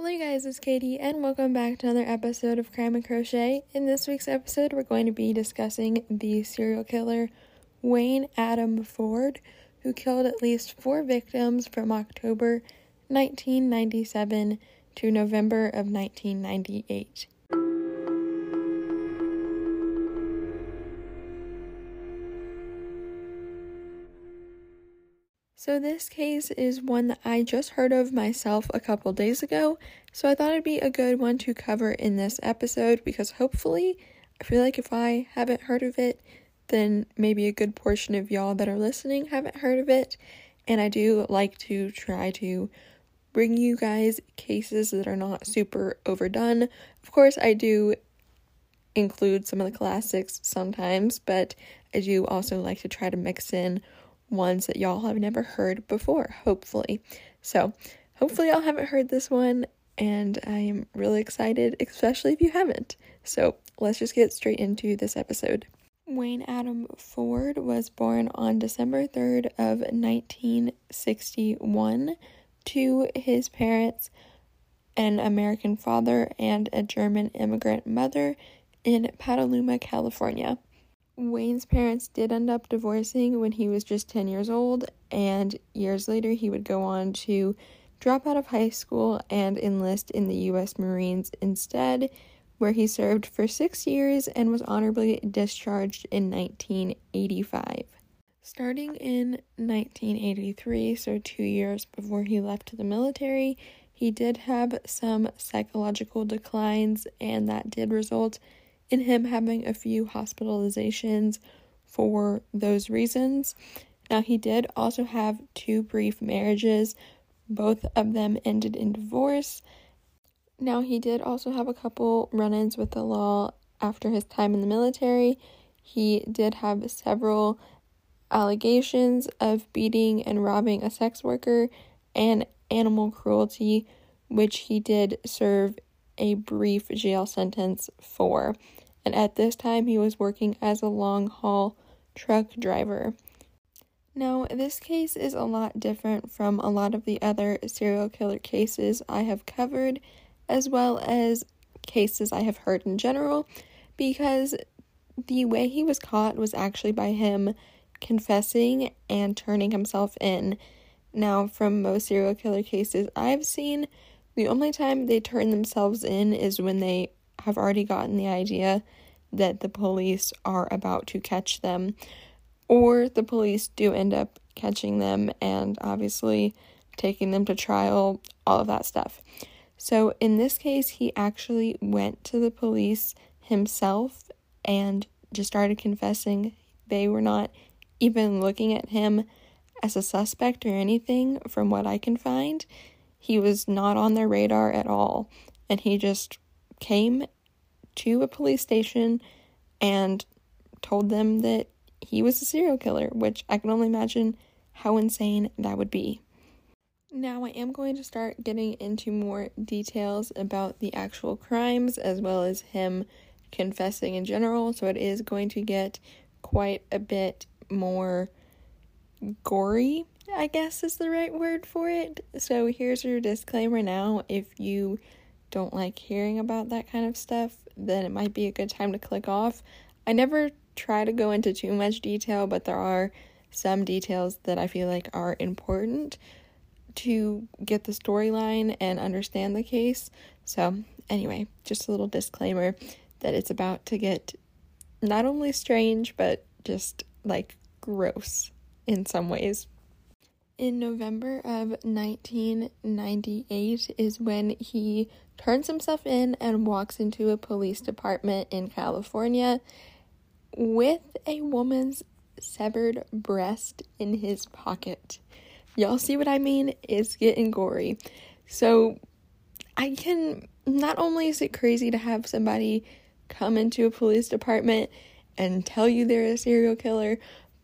Hello, you guys, it's Katie, and welcome back to another episode of Crime and Crochet. In this week's episode, we're going to be discussing the serial killer Wayne Adam Ford, who killed at least four victims from October 1997 to November of 1998. So, this case is one that I just heard of myself a couple days ago, so I thought it'd be a good one to cover in this episode because hopefully, I feel like if I haven't heard of it, then maybe a good portion of y'all that are listening haven't heard of it. And I do like to try to bring you guys cases that are not super overdone. Of course, I do include some of the classics sometimes, but I do also like to try to mix in ones that y'all have never heard before, hopefully. So, hopefully, y'all haven't heard this one, and I am really excited, especially if you haven't. So, let's just get straight into this episode. Wayne Adam Ford was born on December 3rd of 1961 to his parents, an American father and a German immigrant mother in Petaluma, California. Wayne's parents did end up divorcing when he was just 10 years old, and years later, he would go on to drop out of high school and enlist in the U.S. Marines instead, where he served for six years and was honorably discharged in 1985. Starting in 1983, so two years before he left the military, he did have some psychological declines, and that did result in him having a few hospitalizations for those reasons. Now, he did also have two brief marriages, both of them ended in divorce. Now, he did also have a couple run ins with the law after his time in the military. He did have several allegations of beating and robbing a sex worker and animal cruelty, which he did serve a brief jail sentence for and at this time he was working as a long haul truck driver. Now, this case is a lot different from a lot of the other serial killer cases I have covered, as well as cases I have heard in general, because the way he was caught was actually by him confessing and turning himself in. Now, from most serial killer cases I've seen, the only time they turn themselves in is when they have already gotten the idea that the police are about to catch them, or the police do end up catching them and obviously taking them to trial, all of that stuff. So, in this case, he actually went to the police himself and just started confessing. They were not even looking at him as a suspect or anything, from what I can find. He was not on their radar at all. And he just came to a police station and told them that he was a serial killer, which I can only imagine how insane that would be. Now, I am going to start getting into more details about the actual crimes as well as him confessing in general, so it is going to get quite a bit more gory, I guess is the right word for it. So, here's your disclaimer now if you don't like hearing about that kind of stuff, then it might be a good time to click off. I never try to go into too much detail, but there are some details that I feel like are important to get the storyline and understand the case. So, anyway, just a little disclaimer that it's about to get not only strange, but just like gross in some ways. In November of 1998 is when he turns himself in and walks into a police department in California with a woman's severed breast in his pocket. Y'all see what I mean? It's getting gory. So I can not only is it crazy to have somebody come into a police department and tell you they're a serial killer,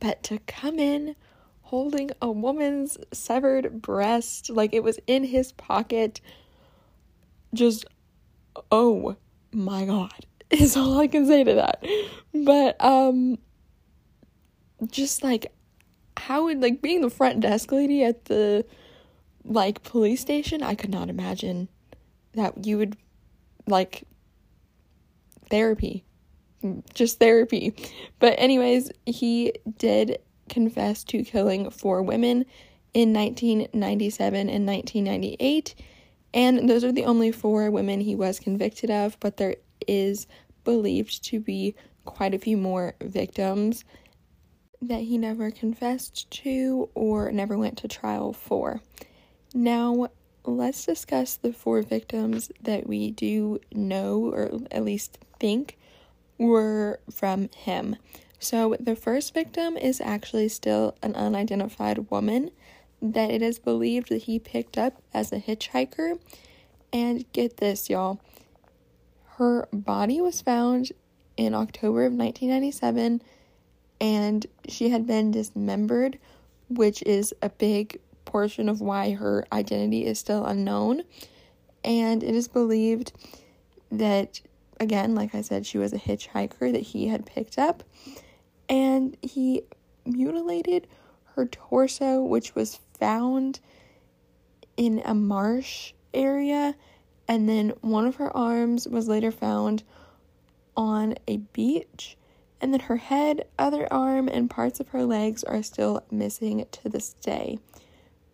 but to come in holding a woman's severed breast like it was in his pocket just oh my god is all I can say to that. But um just like how would like being the front desk lady at the like police station, I could not imagine that you would like therapy. Just therapy. But, anyways, he did confess to killing four women in 1997 and 1998. And those are the only four women he was convicted of, but there is believed to be quite a few more victims that he never confessed to or never went to trial for. Now, let's discuss the four victims that we do know, or at least think, were from him. So, the first victim is actually still an unidentified woman that it is believed that he picked up as a hitchhiker. And get this, y'all. Her body was found in October of 1997 and she had been dismembered, which is a big portion of why her identity is still unknown. And it is believed that, again, like I said, she was a hitchhiker that he had picked up, and he mutilated her torso, which was found in a marsh area, and then one of her arms was later found on a beach. And then her head, other arm, and parts of her legs are still missing to this day.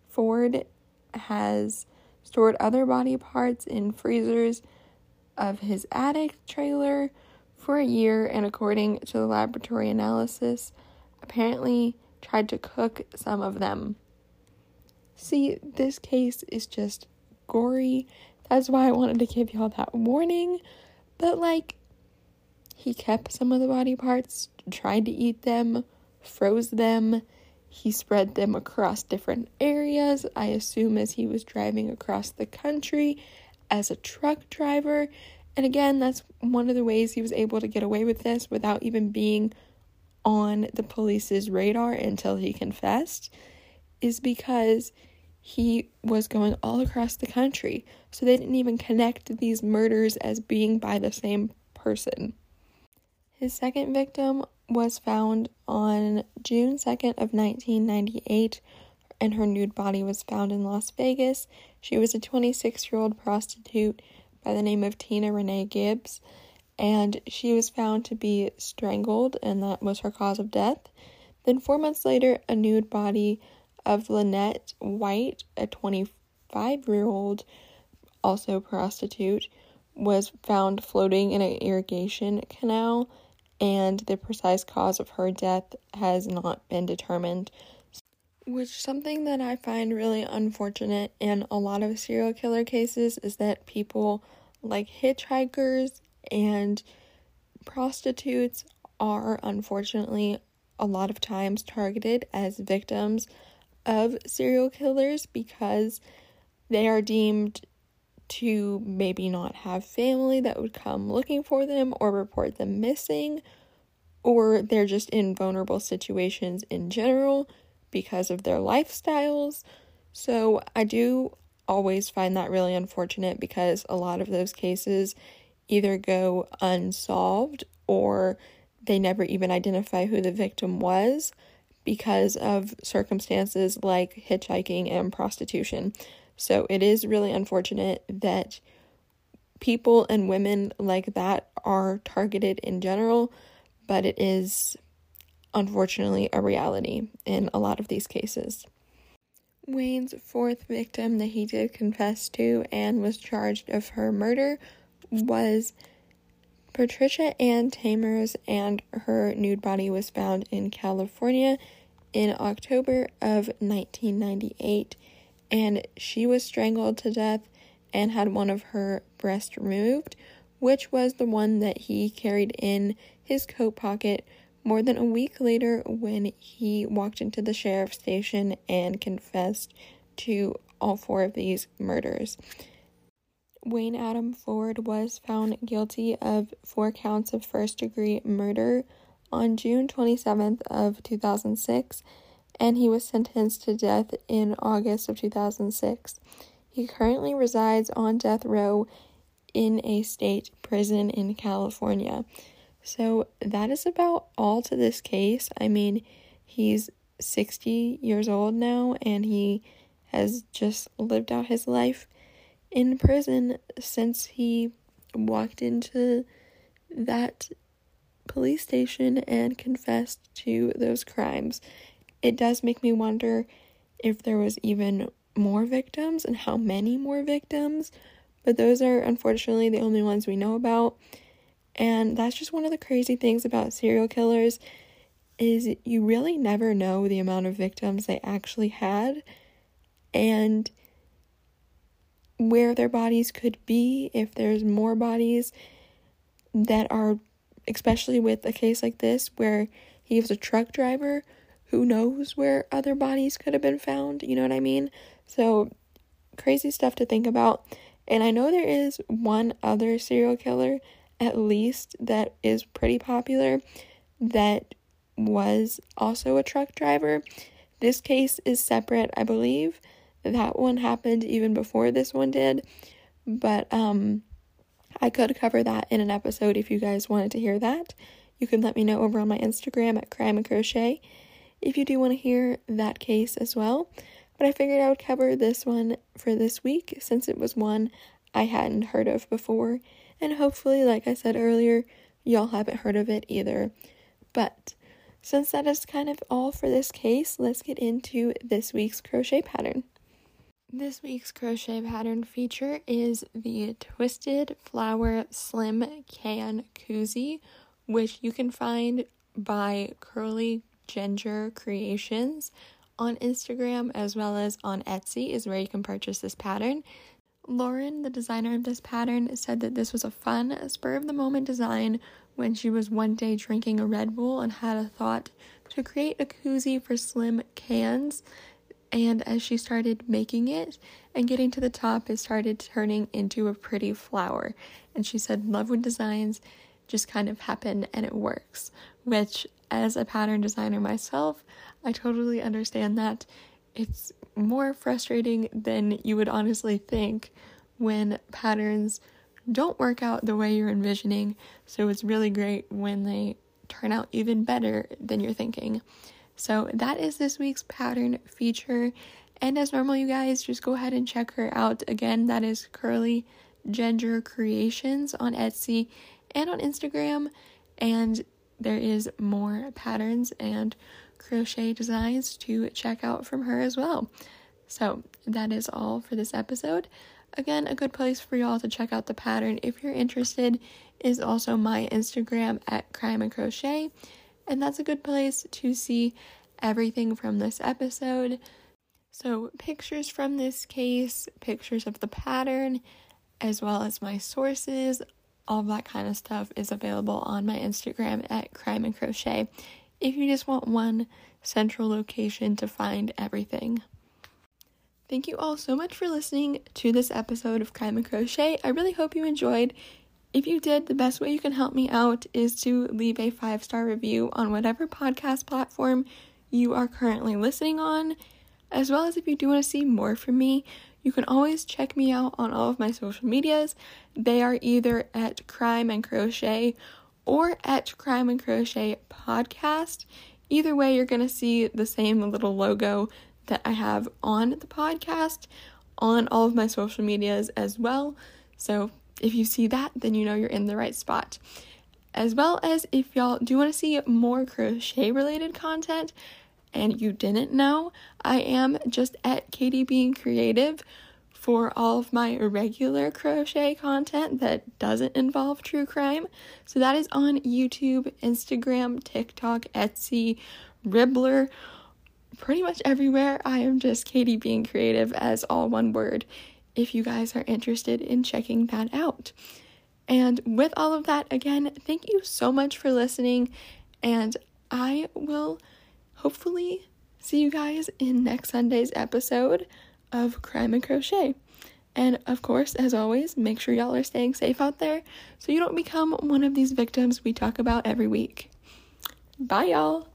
Ford has stored other body parts in freezers of his attic trailer for a year, and according to the laboratory analysis, apparently tried to cook some of them. See, this case is just gory. That's why I wanted to give y'all that warning. But, like, he kept some of the body parts, tried to eat them, froze them. He spread them across different areas, I assume, as he was driving across the country as a truck driver. And again, that's one of the ways he was able to get away with this without even being on the police's radar until he confessed, is because he was going all across the country. So they didn't even connect these murders as being by the same person. His second victim was found on June 2nd of 1998 and her nude body was found in Las Vegas. She was a 26-year-old prostitute by the name of Tina Renee Gibbs and she was found to be strangled and that was her cause of death. Then 4 months later, a nude body of Lynette White, a 25-year-old also prostitute, was found floating in an irrigation canal and the precise cause of her death has not been determined. Which something that I find really unfortunate in a lot of serial killer cases is that people like hitchhikers and prostitutes are unfortunately a lot of times targeted as victims of serial killers because they are deemed to maybe not have family that would come looking for them or report them missing, or they're just in vulnerable situations in general because of their lifestyles. So I do always find that really unfortunate because a lot of those cases either go unsolved or they never even identify who the victim was because of circumstances like hitchhiking and prostitution. So it is really unfortunate that people and women like that are targeted in general, but it is unfortunately a reality in a lot of these cases. Wayne's fourth victim that he did confess to and was charged of her murder was Patricia Ann Tamez, and her nude body was found in California in October of 1998 and she was strangled to death and had one of her breasts removed, which was the one that he carried in his coat pocket more than a week later when he walked into the sheriff's station and confessed to all four of these murders. Wayne Adam Ford was found guilty of four counts of first degree murder on June 27th of 2006 and he was sentenced to death in August of 2006. He currently resides on death row in a state prison in California. So that is about all to this case. I mean, he's 60 years old now and he has just lived out his life in prison since he walked into that police station and confessed to those crimes. It does make me wonder if there was even more victims and how many more victims, but those are unfortunately the only ones we know about. And that's just one of the crazy things about serial killers is you really never know the amount of victims they actually had and where their bodies could be if there's more bodies that are especially with a case like this where he was a truck driver who knows where other bodies could have been found you know what i mean? So crazy stuff to think about. And i know there is one other serial killer at least that is pretty popular that was also a truck driver this case is separate i believe that one happened even before this one did but um I could cover that in an episode if you guys wanted to hear that. You can let me know over on my Instagram at Crime and Crochet if you do want to hear that case as well. But I figured I would cover this one for this week since it was one I hadn't heard of before. And hopefully, like I said earlier, y'all haven't heard of it either. But since that is kind of all for this case, let's get into this week's crochet pattern. This week's crochet pattern feature is the Twisted Flower Slim Can Koozie, which you can find by Curly Ginger Creations on Instagram as well as on Etsy is where you can purchase this pattern. Lauren, the designer of this pattern, said that this was a fun, spur of the moment design when she was one day drinking a Red Bull and had a thought to create a koozie for slim cans and as she started making it and getting to the top, it started turning into a pretty flower. And she said, Love when designs just kind of happen and it works. Which, as a pattern designer myself, I totally understand that. It's more frustrating than you would honestly think when patterns don't work out the way you're envisioning. So it's really great when they turn out even better than you're thinking. So that is this week's pattern feature. And as normal, you guys just go ahead and check her out. Again, that is Curly Ginger Creations on Etsy and on Instagram. And there is more patterns and crochet designs to check out from her as well. So that is all for this episode. Again, a good place for y'all to check out the pattern if you're interested is also my Instagram at crime and crochet and that's a good place to see everything from this episode. So, pictures from this case, pictures of the pattern, as well as my sources, all that kind of stuff is available on my Instagram at Crime and Crochet if you just want one central location to find everything. Thank you all so much for listening to this episode of Crime and Crochet. I really hope you enjoyed. If you did, the best way you can help me out is to leave a five star review on whatever podcast platform you are currently listening on. As well as if you do want to see more from me, you can always check me out on all of my social medias. They are either at Crime and Crochet or at Crime and Crochet Podcast. Either way, you're going to see the same little logo that I have on the podcast on all of my social medias as well. So if you see that, then you know you're in the right spot. As well as if y'all do want to see more crochet related content and you didn't know, I am just at Katie Being Creative for all of my regular crochet content that doesn't involve true crime. So that is on YouTube, Instagram, TikTok, Etsy, Ravelry, pretty much everywhere. I am just Katie Being Creative as all one word if you guys are interested in checking that out. And with all of that, again, thank you so much for listening. And I will hopefully see you guys in next Sunday's episode of Crime and Crochet. And of course, as always, make sure y'all are staying safe out there so you don't become one of these victims we talk about every week. Bye, y'all.